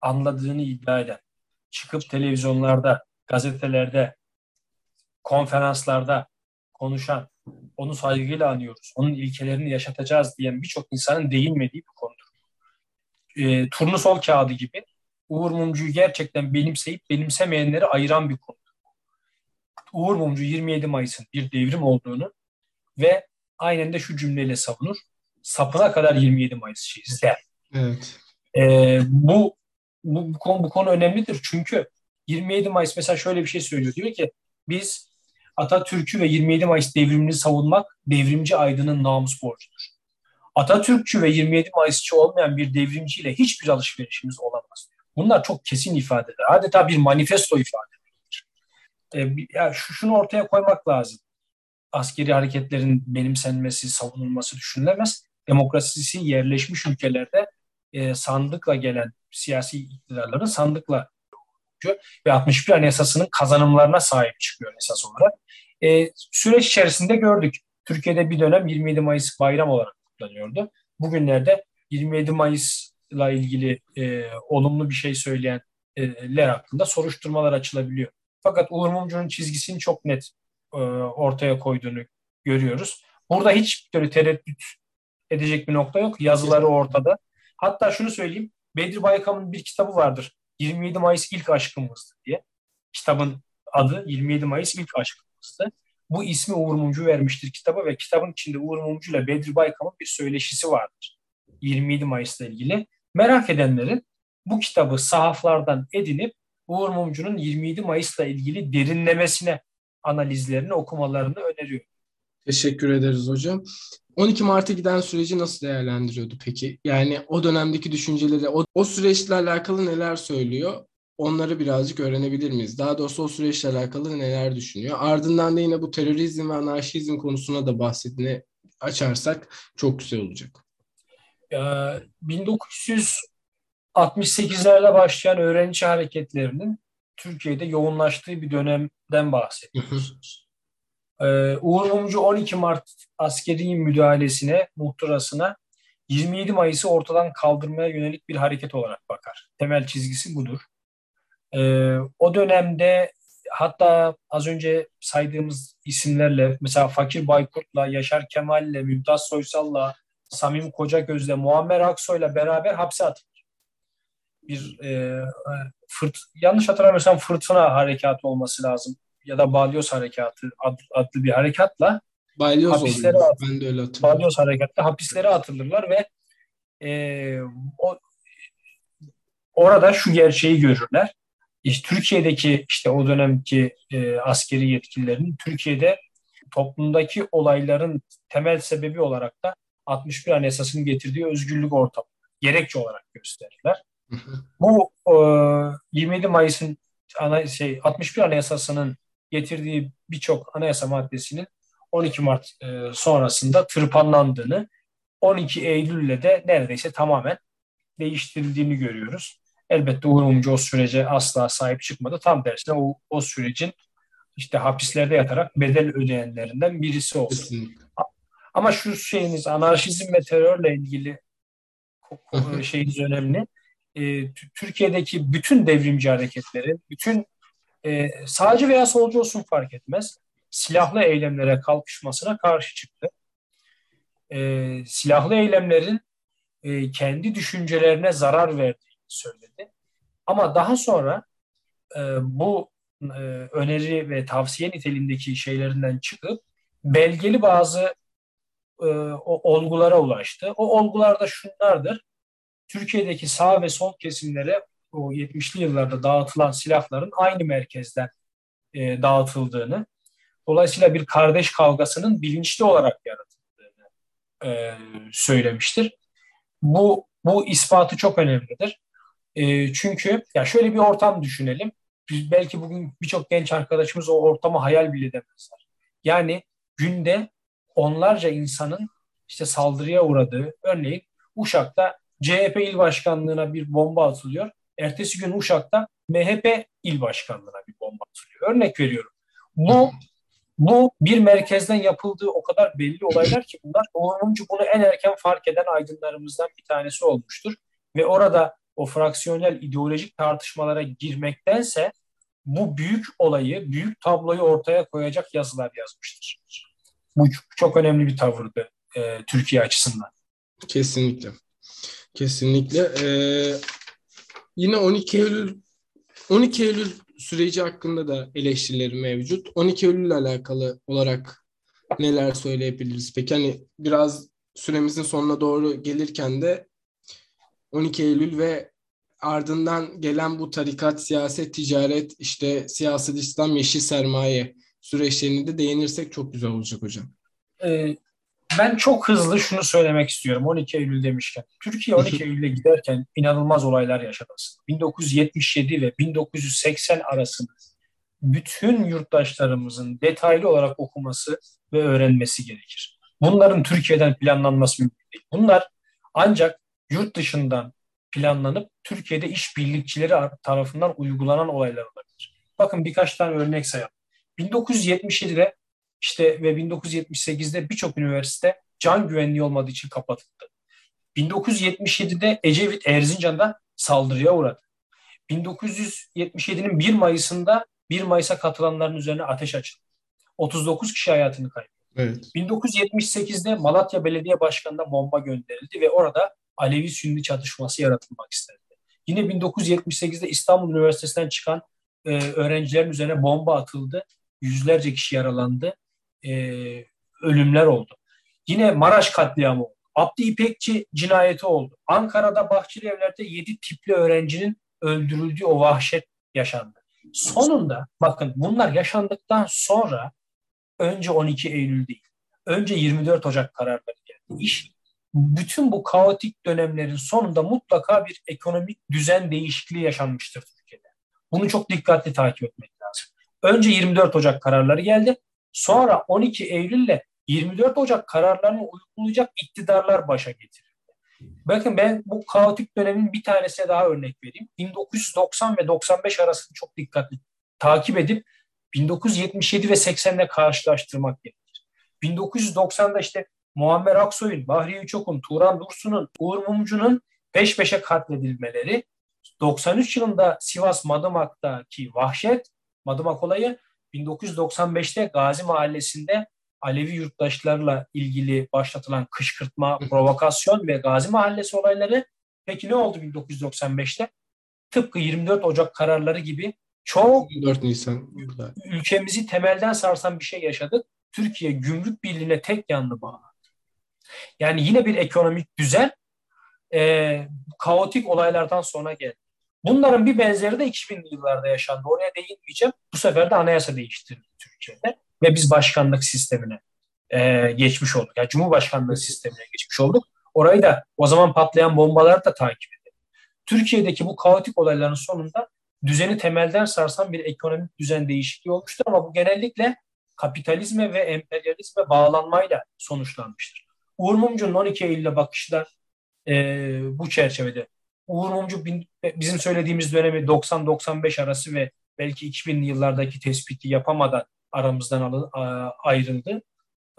anladığını iddia eden, çıkıp televizyonlarda, gazetelerde, konferanslarda konuşan, onu saygıyla anıyoruz, onun ilkelerini yaşatacağız diyen birçok insanın değinmediği bir konudur. E, turnusol kağıdı gibi Uğur Mumcu'yu gerçekten benimseyip benimsemeyenleri ayıran bir konu. Uğur Mumcu 27 Mayıs'ın bir devrim olduğunu ve aynen de şu cümleyle savunur. Sapına kadar 27 Mayıs'çıyız der. Evet. Ee, bu, bu, bu, konu, bu konu önemlidir çünkü 27 Mayıs mesela şöyle bir şey söylüyor. Diyor ki biz Atatürk'ü ve 27 Mayıs devrimini savunmak devrimci aydının namus borcudur. Atatürkçü ve 27 Mayısçı olmayan bir devrimciyle hiçbir alışverişimiz olamaz. Bunlar çok kesin ifadeler. Adeta bir manifesto ifadeleridir. Ee, ya şu, şunu ortaya koymak lazım. Askeri hareketlerin benimsenmesi, savunulması düşünülemez. Demokrasisi yerleşmiş ülkelerde e, sandıkla gelen siyasi iktidarların sandıkla ve 61 Anayasası'nın kazanımlarına sahip çıkıyor esas olarak. E, süreç içerisinde gördük. Türkiye'de bir dönem 27 Mayıs bayram olarak kutlanıyordu. Bugünlerde 27 Mayıs'la ilgili e, olumlu bir şey söyleyenler hakkında soruşturmalar açılabiliyor. Fakat Uğur Mumcu'nun çizgisini çok net e, ortaya koyduğunu görüyoruz. Burada hiç böyle tereddüt edecek bir nokta yok. Yazıları ortada. Hatta şunu söyleyeyim. Bedri Baykam'ın bir kitabı vardır. 27 Mayıs ilk aşkımızdı diye. Kitabın adı 27 Mayıs ilk aşkımızdı. Bu ismi Uğur Mumcu vermiştir kitaba ve kitabın içinde Uğur Mumcu ile Bedri Baykam'ın bir söyleşisi vardır. 27 Mayıs'la ilgili. Merak edenlerin bu kitabı sahaflardan edinip Uğur Mumcu'nun 27 Mayıs'la ilgili derinlemesine analizlerini okumalarını öneriyorum. Teşekkür ederiz hocam. 12 Mart'a giden süreci nasıl değerlendiriyordu peki? Yani o dönemdeki düşünceleri, o, o süreçle alakalı neler söylüyor? Onları birazcık öğrenebilir miyiz? Daha doğrusu o süreçle alakalı neler düşünüyor? Ardından da yine bu terörizm ve anarşizm konusuna da bahsetine açarsak çok güzel olacak. Ee, 1968'lerle başlayan öğrenci hareketlerinin Türkiye'de yoğunlaştığı bir dönemden bahsediyoruz. Ee, Uğur Mumcu 12 Mart askeri müdahalesine, muhtırasına 27 Mayıs'ı ortadan kaldırmaya yönelik bir hareket olarak bakar. Temel çizgisi budur. Ee, o dönemde hatta az önce saydığımız isimlerle mesela Fakir Baykurt'la, Yaşar Kemal'le, Mümtaz Soysal'la, Samim Kocagöz'le, Muammer Aksoy'la beraber hapse atılır. Bir e, fırt, yanlış hatırlamıyorsam fırtına harekatı olması lazım ya da balyoz harekatı adlı bir harekatla balyoz hapislere oluyor. ben de öyle hatırlıyorum. Balyoz harekatla hapislere atılırlar ve e, o, orada şu gerçeği görürler. İşte Türkiye'deki işte o dönemki e, askeri yetkililerin Türkiye'de toplumdaki olayların temel sebebi olarak da 61 Anayasası'nın getirdiği özgürlük ortamı gerekçe olarak gösterirler. Bu e, 27 Mayıs'ın ana, şey 61 Anayasası'nın getirdiği birçok anayasa maddesinin 12 Mart e, sonrasında tırpanlandığını, 12 Eylül'le de neredeyse tamamen değiştirildiğini görüyoruz. Elbette Uğur Mumcu o sürece asla sahip çıkmadı. Tam tersine o, o sürecin işte hapislerde yatarak bedel ödeyenlerinden birisi oldu. Ama şu şeyiniz anarşizm ve terörle ilgili şeyiniz önemli. Ee, Türkiye'deki bütün devrimci hareketlerin, bütün e, sağcı veya solcu olsun fark etmez, silahlı eylemlere kalkışmasına karşı çıktı. E, silahlı eylemlerin e, kendi düşüncelerine zarar verdiğini söyledi. Ama daha sonra e, bu e, öneri ve tavsiye niteliğindeki şeylerinden çıkıp belgeli bazı e, o olgulara ulaştı. O olgular da şunlardır. Türkiye'deki sağ ve sol kesimlere o 70'li yıllarda dağıtılan silahların aynı merkezden e, dağıtıldığını, dolayısıyla bir kardeş kavgasının bilinçli olarak yaratıldığını e, söylemiştir. Bu bu ispatı çok önemlidir. E, çünkü ya şöyle bir ortam düşünelim. Biz belki bugün birçok genç arkadaşımız o ortamı hayal bile edemezler. Yani günde onlarca insanın işte saldırıya uğradığı, örneğin Uşak'ta CHP il başkanlığına bir bomba atılıyor. Ertesi gün Uşak'ta MHP il başkanlığına bir bomba atılıyor. Örnek veriyorum. Bu bu bir merkezden yapıldığı o kadar belli olaylar ki bunlar Uğur bunu en erken fark eden aydınlarımızdan bir tanesi olmuştur. Ve orada o fraksiyonel ideolojik tartışmalara girmektense bu büyük olayı, büyük tabloyu ortaya koyacak yazılar yazmıştır. Bu çok önemli bir tavırdı e, Türkiye açısından. Kesinlikle. Kesinlikle. Ee, yine 12 Eylül 12 Eylül süreci hakkında da eleştirileri mevcut. 12 Eylül ile alakalı olarak neler söyleyebiliriz? Peki hani biraz süremizin sonuna doğru gelirken de 12 Eylül ve ardından gelen bu tarikat, siyaset, ticaret, işte siyaset İslam, yeşil sermaye süreçlerini de değinirsek çok güzel olacak hocam. Ee, ben çok hızlı şunu söylemek istiyorum 12 Eylül demişken. Türkiye 12 Eylül'e giderken inanılmaz olaylar yaşadı 1977 ve 1980 arasında bütün yurttaşlarımızın detaylı olarak okuması ve öğrenmesi gerekir. Bunların Türkiye'den planlanması mümkün değil. Bunlar ancak yurt dışından planlanıp Türkiye'de işbirlikçileri tarafından uygulanan olaylar olabilir. Bakın birkaç tane örnek sayalım. 1977'de işte ve 1978'de birçok üniversite can güvenliği olmadığı için kapatıldı. 1977'de Ecevit Erzincan'da saldırıya uğradı. 1977'nin 1 Mayıs'ında 1 Mayıs'a katılanların üzerine ateş açıldı. 39 kişi hayatını kaybetti. Evet. 1978'de Malatya Belediye Başkanı'na bomba gönderildi ve orada Alevi-Sünni çatışması yaratılmak istendi. Yine 1978'de İstanbul Üniversitesi'nden çıkan e, öğrencilerin üzerine bomba atıldı. Yüzlerce kişi yaralandı. E, ölümler oldu. Yine Maraş katliamı oldu. Abdi İpekçi cinayeti oldu. Ankara'da Bahçeli Evler'de 7 tipli öğrencinin öldürüldüğü o vahşet yaşandı. Sonunda bakın bunlar yaşandıktan sonra önce 12 Eylül değil, önce 24 Ocak kararları geldi. İş bütün bu kaotik dönemlerin sonunda mutlaka bir ekonomik düzen değişikliği yaşanmıştır Türkiye'de. Bunu çok dikkatli takip etmek. Önce 24 Ocak kararları geldi. Sonra 12 Eylül ile 24 Ocak kararlarını uygulayacak iktidarlar başa getirildi. Bakın ben bu kaotik dönemin bir tanesine daha örnek vereyim. 1990 ve 95 arasını çok dikkatli takip edip 1977 ve 80'le karşılaştırmak gerekir. 1990'da işte Muammer Aksoy'un, Bahri Üçok'un, Turan Dursun'un, Uğur Mumcu'nun peş peşe katledilmeleri, 93 yılında Sivas Madımak'taki vahşet, Madımak olayı 1995'te Gazi Mahallesi'nde Alevi yurttaşlarla ilgili başlatılan kışkırtma, provokasyon ve Gazi Mahallesi olayları. Peki ne oldu 1995'te? Tıpkı 24 Ocak kararları gibi çok 24 Nisan ülkemizi temelden sarsan bir şey yaşadık. Türkiye gümrük birliğine tek yanlı bağlandı. Yani yine bir ekonomik düzen e, kaotik olaylardan sonra geldi. Bunların bir benzeri de 2000'li yıllarda yaşandı. Oraya değinmeyeceğim. Bu sefer de anayasa değiştirildi Türkiye'de ve biz başkanlık sistemine e, geçmiş olduk. Yani Cumhurbaşkanlığı sistemine geçmiş olduk. Orayı da o zaman patlayan bombaları da takip edelim. Türkiye'deki bu kaotik olayların sonunda düzeni temelden sarsan bir ekonomik düzen değişikliği olmuştur ama bu genellikle kapitalizme ve emperyalizme bağlanmayla sonuçlanmıştır. Uğur Mumcu'nun 12 Eylül'e bakışı da e, bu çerçevede. Uğur Mumcu bin, bizim söylediğimiz dönemi 90-95 arası ve belki 2000'li yıllardaki tespiti yapamadan aramızdan alın, ayrıldı.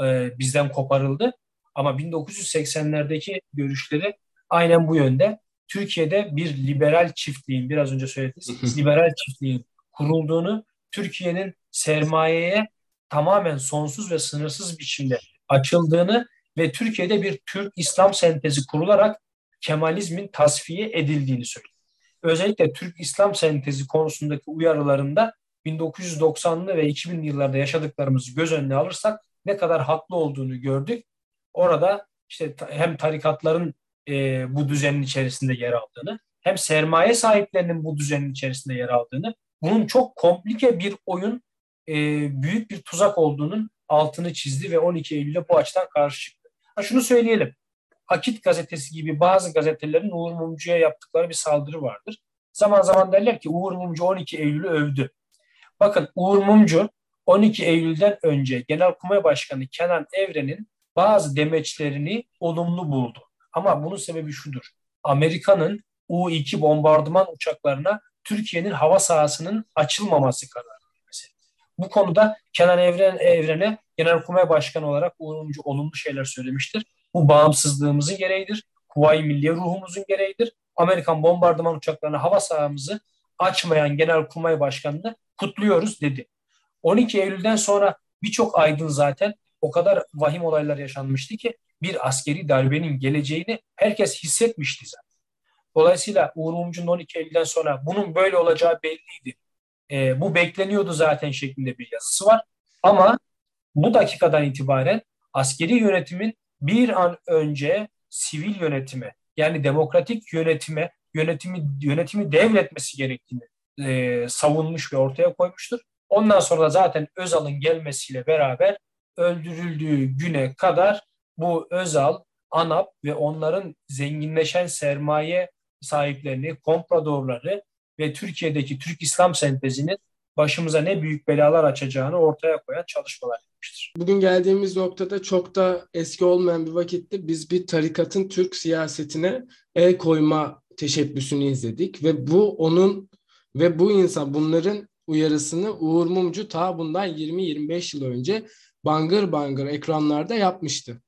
E, bizden koparıldı. Ama 1980'lerdeki görüşleri aynen bu yönde. Türkiye'de bir liberal çiftliğin, biraz önce söylediğiniz liberal çiftliğin kurulduğunu, Türkiye'nin sermayeye tamamen sonsuz ve sınırsız biçimde açıldığını ve Türkiye'de bir Türk-İslam sentezi kurularak Kemalizmin tasfiye edildiğini söyledi. Özellikle Türk-İslam sentezi konusundaki uyarılarında 1990'lı ve 2000'li yıllarda yaşadıklarımızı göz önüne alırsak ne kadar haklı olduğunu gördük. Orada işte hem tarikatların e, bu düzenin içerisinde yer aldığını, hem sermaye sahiplerinin bu düzenin içerisinde yer aldığını, bunun çok komplike bir oyun, e, büyük bir tuzak olduğunun altını çizdi ve 12 Eylül'e bu açıdan karşı çıktı. Ha şunu söyleyelim, Akit gazetesi gibi bazı gazetelerin Uğur Mumcu'ya yaptıkları bir saldırı vardır. Zaman zaman derler ki Uğur Mumcu 12 Eylül'ü övdü. Bakın Uğur Mumcu 12 Eylül'den önce Genelkurmay Başkanı Kenan Evren'in bazı demeçlerini olumlu buldu. Ama bunun sebebi şudur. Amerika'nın U-2 bombardıman uçaklarına Türkiye'nin hava sahasının açılmaması kararı vermesi. Bu konuda Kenan Evren Evren'e Genelkurmay Başkanı olarak Uğur Mumcu olumlu şeyler söylemiştir. Bu bağımsızlığımızın gereğidir. Kuvayi Milliye ruhumuzun gereğidir. Amerikan bombardıman uçaklarına hava sahamızı açmayan Genelkurmay Başkanı'nı kutluyoruz dedi. 12 Eylül'den sonra birçok aydın zaten o kadar vahim olaylar yaşanmıştı ki bir askeri darbenin geleceğini herkes hissetmişti zaten. Dolayısıyla Uğur Mumcu'nun 12 Eylül'den sonra bunun böyle olacağı belliydi. E, bu bekleniyordu zaten şeklinde bir yazısı var. Ama bu dakikadan itibaren askeri yönetimin bir an önce sivil yönetime yani demokratik yönetime yönetimi yönetimi devretmesi gerektiğini e, savunmuş ve ortaya koymuştur. Ondan sonra da zaten Özal'ın gelmesiyle beraber öldürüldüğü güne kadar bu Özal, ANAP ve onların zenginleşen sermaye sahiplerini, kompradorları ve Türkiye'deki Türk İslam sentezinin başımıza ne büyük belalar açacağını ortaya koyan çalışmalar yapmıştır. Bugün geldiğimiz noktada çok da eski olmayan bir vakitte biz bir tarikatın Türk siyasetine el koyma teşebbüsünü izledik ve bu onun ve bu insan bunların uyarısını Uğur Mumcu ta bundan 20-25 yıl önce bangır bangır ekranlarda yapmıştı.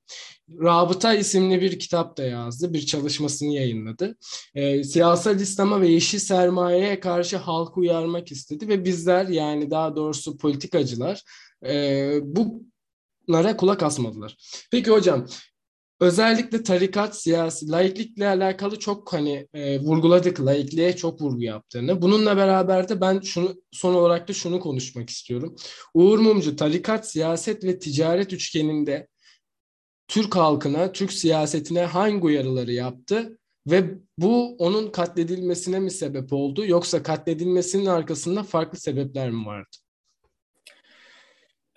Rabıta isimli bir kitap da yazdı, bir çalışmasını yayınladı. E, siyasal İslam'a ve yeşil sermayeye karşı halkı uyarmak istedi ve bizler yani daha doğrusu politikacılar e, bunlara kulak asmadılar. Peki hocam özellikle tarikat, siyasi, laiklikle alakalı çok hani e, vurguladık, laikliğe çok vurgu yaptığını. Bununla beraber de ben şunu son olarak da şunu konuşmak istiyorum. Uğur Mumcu tarikat, siyaset ve ticaret üçgeninde Türk halkına, Türk siyasetine hangi uyarıları yaptı ve bu onun katledilmesine mi sebep oldu yoksa katledilmesinin arkasında farklı sebepler mi vardı?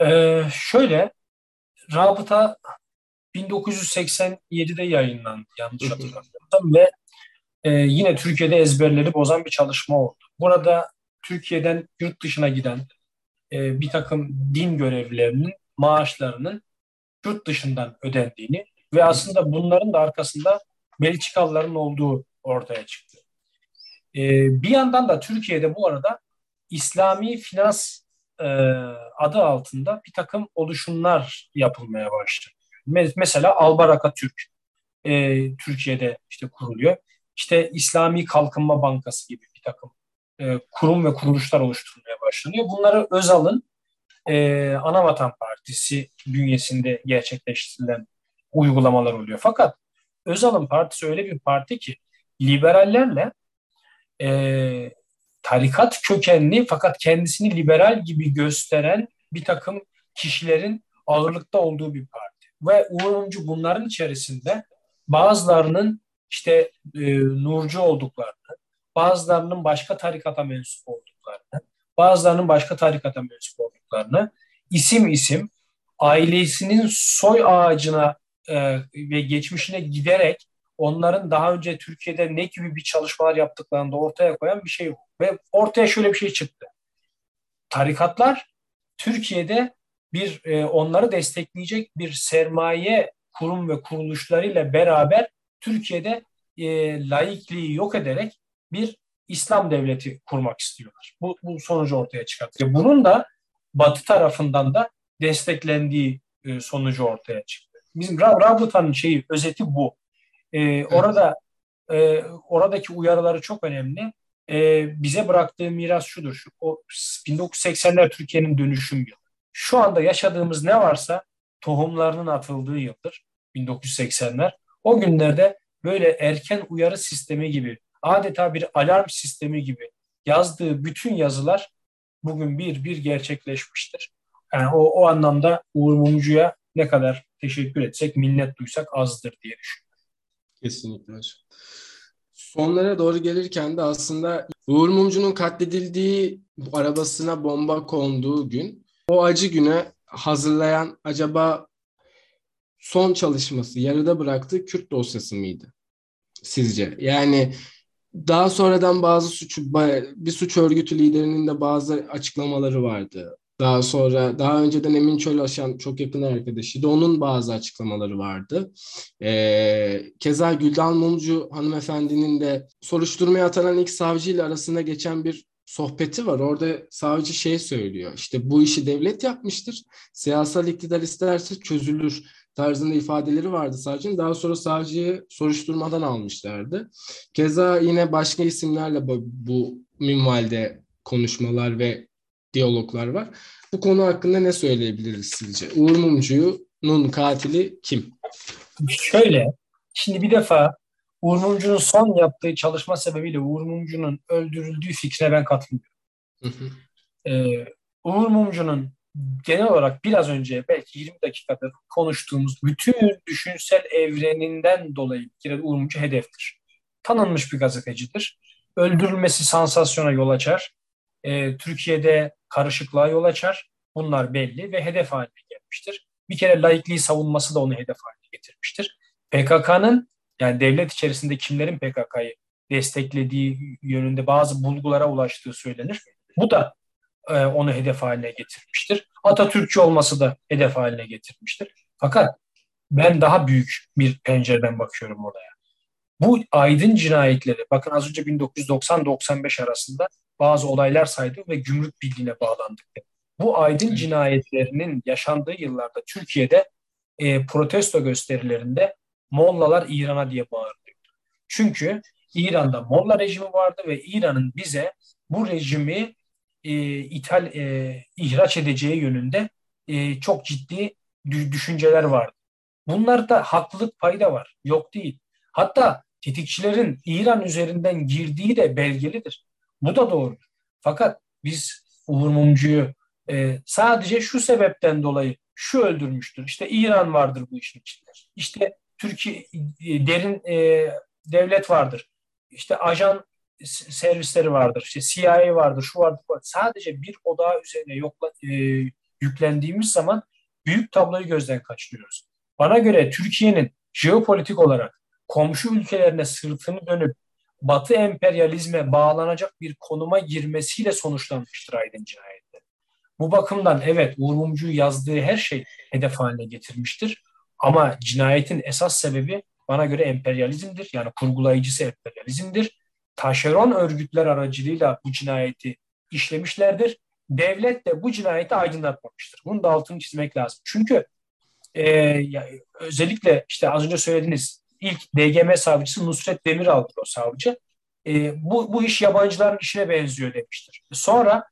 Ee, şöyle, Rabıta 1987'de yayınlandı yanlış hatırlamıyorsam ve e, yine Türkiye'de ezberleri bozan bir çalışma oldu. Burada Türkiye'den yurt dışına giden e, bir takım din görevlilerinin maaşlarının yurt dışından ödendiğini ve aslında bunların da arkasında Belçikalıların olduğu ortaya çıktı. E, bir yandan da Türkiye'de bu arada İslami finans e, adı altında bir takım oluşumlar yapılmaya başladı. Mesela Albaraka Türk e, Türkiye'de işte kuruluyor. İşte İslami Kalkınma Bankası gibi bir takım e, kurum ve kuruluşlar oluşturulmaya başlanıyor. Bunları Özal'ın e, Anavatan Partisi bünyesinde gerçekleştirilen uygulamalar oluyor. Fakat Özal'ın partisi öyle bir parti ki liberallerle e, tarikat kökenli fakat kendisini liberal gibi gösteren bir takım kişilerin ağırlıkta olduğu bir parti. Ve Uğur bunların içerisinde bazılarının işte e, Nurcu olduklarını, bazılarının başka tarikata mensup olduklarını, bazılarının başka tarikata mensup olduklarını isim isim ailesinin soy ağacına e, ve geçmişine giderek onların daha önce Türkiye'de ne gibi bir çalışmalar yaptıklarını da ortaya koyan bir şey ve ortaya şöyle bir şey çıktı. Tarikatlar Türkiye'de bir e, onları destekleyecek bir sermaye kurum ve kuruluşlarıyla beraber Türkiye'de e, laikliği yok ederek bir İslam devleti kurmak istiyorlar. Bu, bu sonucu ortaya çıkartıyor. Bunun da Batı tarafından da desteklendiği e, sonucu ortaya çıktı. Bizim Rabıta'nın şeyi özeti bu. E, orada e, oradaki uyarıları çok önemli. E, bize bıraktığı miras şudur. Şu, o 1980'ler Türkiye'nin dönüşüm yılı. Şu anda yaşadığımız ne varsa tohumlarının atıldığı yıldır 1980'ler. O günlerde böyle erken uyarı sistemi gibi adeta bir alarm sistemi gibi yazdığı bütün yazılar bugün bir bir gerçekleşmiştir. Yani o, o anlamda Uğur Mumcu'ya ne kadar teşekkür etsek, minnet duysak azdır diye düşünüyorum. Kesinlikle. Sonlara doğru gelirken de aslında Uğur Mumcu'nun katledildiği arabasına bomba konduğu gün o acı güne hazırlayan acaba son çalışması yarıda bıraktığı Kürt dosyası mıydı sizce? Yani daha sonradan bazı suç bir suç örgütü liderinin de bazı açıklamaları vardı. Daha sonra daha önceden Emin Çölaşan çok yakın arkadaşıydı. Onun bazı açıklamaları vardı. Ee, keza Güldan Mumcu hanımefendinin de soruşturmaya atanan ilk savcı ile arasında geçen bir sohbeti var. Orada savcı şey söylüyor. İşte bu işi devlet yapmıştır. Siyasal iktidar isterse çözülür tarzında ifadeleri vardı savcının. Daha sonra savcıyı soruşturmadan almışlardı. Keza yine başka isimlerle bu, bu minvalde konuşmalar ve diyaloglar var. Bu konu hakkında ne söyleyebiliriz sizce? Uğur Mumcu'nun katili kim? Şöyle, şimdi bir defa Uğur Mumcu'nun son yaptığı çalışma sebebiyle Uğur Mumcu'nun öldürüldüğü fikrine ben katılmıyorum. Hı hı. Ee, Uğur Mumcu'nun genel olarak biraz önce belki 20 dakikadır konuştuğumuz bütün düşünsel evreninden dolayı bir kere Uğur Mumcu hedeftir. Tanınmış bir gazetecidir. Öldürülmesi sansasyona yol açar. Ee, Türkiye'de karışıklığa yol açar. Bunlar belli ve hedef haline gelmiştir. Bir kere laikliği savunması da onu hedef haline getirmiştir. PKK'nın yani devlet içerisinde kimlerin PKK'yı desteklediği yönünde bazı bulgulara ulaştığı söylenir. Bu da e, onu hedef haline getirmiştir. Atatürkçü olması da hedef haline getirmiştir. Fakat ben daha büyük bir pencereden bakıyorum olaya. Bu aydın cinayetleri, bakın az önce 1990-95 arasında bazı olaylar saydım ve gümrük birliğine bağlandık. Bu aydın cinayetlerinin yaşandığı yıllarda Türkiye'de e, protesto gösterilerinde Mollalar İran'a diye bağırdı. Çünkü İran'da Molla rejimi vardı ve İran'ın bize bu rejimi e, ithal e, ihraç edeceği yönünde e, çok ciddi düşünceler vardı. Bunlarda haklılık payda var. Yok değil. Hatta tetikçilerin İran üzerinden girdiği de belgelidir. Bu da doğru. Fakat biz Uğur Mumcu'yu e, sadece şu sebepten dolayı şu öldürmüştür. İşte İran vardır bu işin içinde. İşte Türkiye e, derin e, devlet vardır. İşte ajan servisleri vardır. İşte CIA vardır, şu vardır. Sadece bir odağı üzerine yokla, e, yüklendiğimiz zaman büyük tabloyu gözden kaçırıyoruz. Bana göre Türkiye'nin jeopolitik olarak komşu ülkelerine sırtını dönüp Batı emperyalizme bağlanacak bir konuma girmesiyle sonuçlanmıştır Aydın cinayeti. Bu bakımdan evet Uğur Mumcu'yu yazdığı her şey hedef haline getirmiştir. Ama cinayetin esas sebebi bana göre emperyalizmdir. Yani kurgulayıcısı emperyalizmdir. Taşeron örgütler aracılığıyla bu cinayeti işlemişlerdir. Devlet de bu cinayeti aydınlatmamıştır. Bunu da altını çizmek lazım. Çünkü e, ya, özellikle işte az önce söylediğiniz ilk DGM savcısı Nusret Demiral'dır o savcı. E, bu, bu iş yabancıların işine benziyor demiştir. Sonra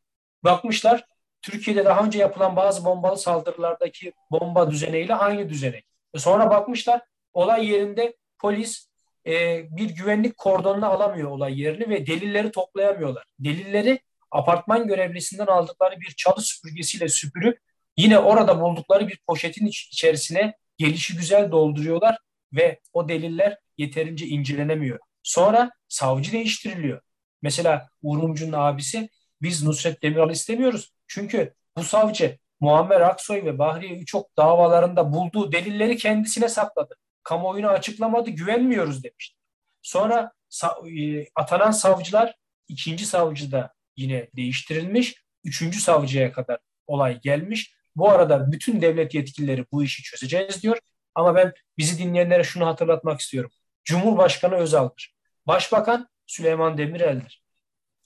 bakmışlar Türkiye'de daha önce yapılan bazı bombalı saldırılardaki bomba düzeneğiyle aynı düzenek. Sonra bakmışlar olay yerinde polis e, bir güvenlik kordonunu alamıyor olay yerini ve delilleri toplayamıyorlar. Delilleri apartman görevlisinden aldıkları bir çalı süpürgesiyle süpürüp yine orada buldukları bir poşetin içerisine gelişi güzel dolduruyorlar ve o deliller yeterince incelenemiyor. Sonra savcı değiştiriliyor. Mesela Uğur Mumcu'nun abisi biz Nusret Demiral'ı istemiyoruz. Çünkü bu savcı Muammer Aksoy ve Bahriye Üçok davalarında bulduğu delilleri kendisine sakladı. Kamuoyuna açıklamadı, güvenmiyoruz demişti. Sonra e, atanan savcılar ikinci savcı da yine değiştirilmiş. Üçüncü savcıya kadar olay gelmiş. Bu arada bütün devlet yetkilileri bu işi çözeceğiz diyor. Ama ben bizi dinleyenlere şunu hatırlatmak istiyorum. Cumhurbaşkanı Özal'dır. Başbakan Süleyman Demirel'dir.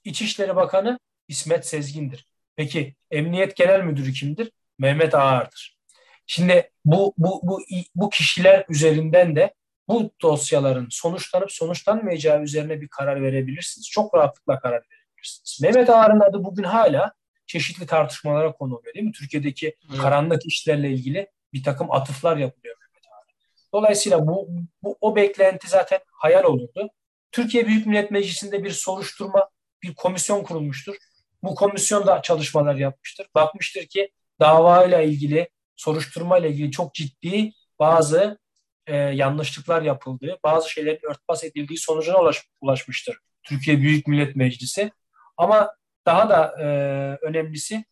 İçişleri Bakanı İsmet Sezgin'dir. Peki Emniyet Genel Müdürü kimdir? Mehmet Ağar'dır. Şimdi bu, bu, bu, bu kişiler üzerinden de bu dosyaların sonuçlanıp sonuçlanmayacağı üzerine bir karar verebilirsiniz. Çok rahatlıkla karar verebilirsiniz. Mehmet Ağar'ın adı bugün hala çeşitli tartışmalara konu oluyor değil mi? Türkiye'deki evet. karanlık işlerle ilgili bir takım atıflar yapılıyor Mehmet Ağar. Dolayısıyla bu, bu o beklenti zaten hayal olurdu. Türkiye Büyük Millet Meclisi'nde bir soruşturma, bir komisyon kurulmuştur. Bu komisyon da çalışmalar yapmıştır. Bakmıştır ki davayla ilgili, soruşturma ile ilgili çok ciddi bazı e, yanlışlıklar yapıldığı, bazı şeylerin örtbas edildiği sonucuna ulaş, ulaşmıştır Türkiye Büyük Millet Meclisi. Ama daha da e, önemlisi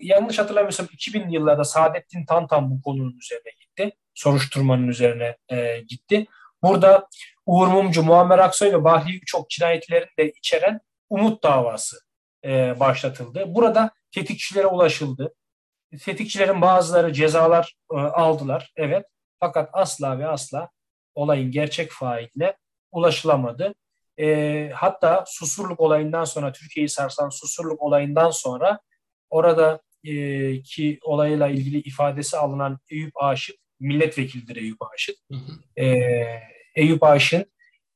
yanlış hatırlamıyorsam 2000 yıllarda Saadettin Tantan bu konunun üzerine gitti. Soruşturmanın üzerine e, gitti. Burada Uğur Mumcu, Muammer Aksoy ve Bahri Üçok cinayetlerini de içeren Umut davası e, başlatıldı. Burada tetikçilere ulaşıldı. Tetikçilerin bazıları cezalar e, aldılar. Evet. Fakat asla ve asla olayın gerçek failine ulaşılamadı. E, hatta Susurluk olayından sonra, Türkiye'yi sarsan Susurluk olayından sonra orada e, ki olayla ilgili ifadesi alınan Eyüp Aşık, milletvekilidir Eyüp Aşık. Hı hı. E, Eyüp Aşık'ın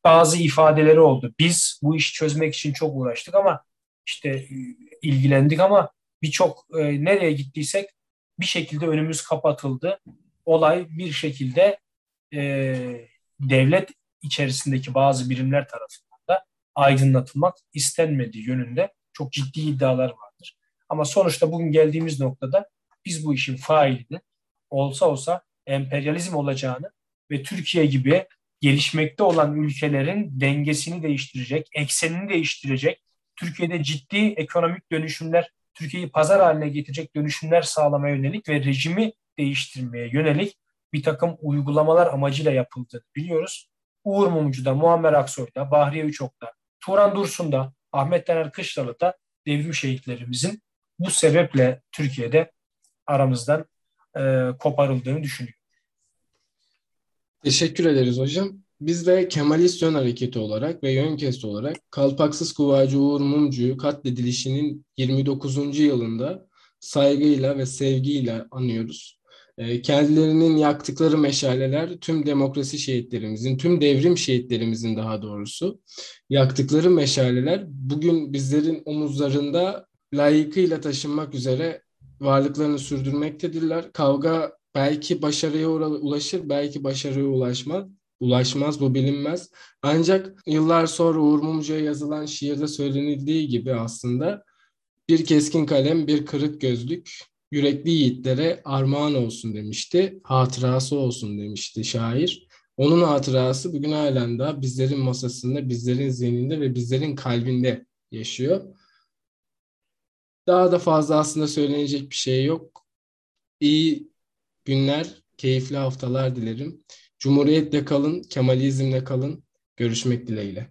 bazı ifadeleri oldu. Biz bu işi çözmek için çok uğraştık ama işte ilgilendik ama birçok e, nereye gittiysek bir şekilde önümüz kapatıldı. Olay bir şekilde e, devlet içerisindeki bazı birimler tarafından da aydınlatılmak istenmediği yönünde çok ciddi iddialar vardır. Ama sonuçta bugün geldiğimiz noktada biz bu işin failini olsa olsa emperyalizm olacağını ve Türkiye gibi gelişmekte olan ülkelerin dengesini değiştirecek, eksenini değiştirecek, Türkiye'de ciddi ekonomik dönüşümler, Türkiye'yi pazar haline getirecek dönüşümler sağlamaya yönelik ve rejimi değiştirmeye yönelik bir takım uygulamalar amacıyla yapıldı biliyoruz. Uğur Mumcu'da, Muammer Aksoy'da, Bahriye Üçok'ta, Turan Dursun'da, Ahmet Taner Kışlalı'da devrim şehitlerimizin bu sebeple Türkiye'de aramızdan e, koparıldığını düşünüyorum. Teşekkür ederiz hocam. Biz de Kemalist Yön Hareketi olarak ve Yönkes olarak Kalpaksız Kuvacı Uğur Mumcu'yu katledilişinin 29. yılında saygıyla ve sevgiyle anıyoruz. Ee, kendilerinin yaktıkları meşaleler tüm demokrasi şehitlerimizin, tüm devrim şehitlerimizin daha doğrusu yaktıkları meşaleler bugün bizlerin omuzlarında layıkıyla taşınmak üzere varlıklarını sürdürmektedirler. Kavga belki başarıya ulaşır, belki başarıya ulaşmaz ulaşmaz, bu bilinmez. Ancak yıllar sonra Uğur Mumcu'ya yazılan şiirde söylenildiği gibi aslında bir keskin kalem, bir kırık gözlük, yürekli yiğitlere armağan olsun demişti. Hatırası olsun demişti şair. Onun hatırası bugün halen daha bizlerin masasında, bizlerin zihninde ve bizlerin kalbinde yaşıyor. Daha da fazla aslında söylenecek bir şey yok. İyi günler, keyifli haftalar dilerim. Cumhuriyetle kalın, Kemalizmle kalın. Görüşmek dileğiyle.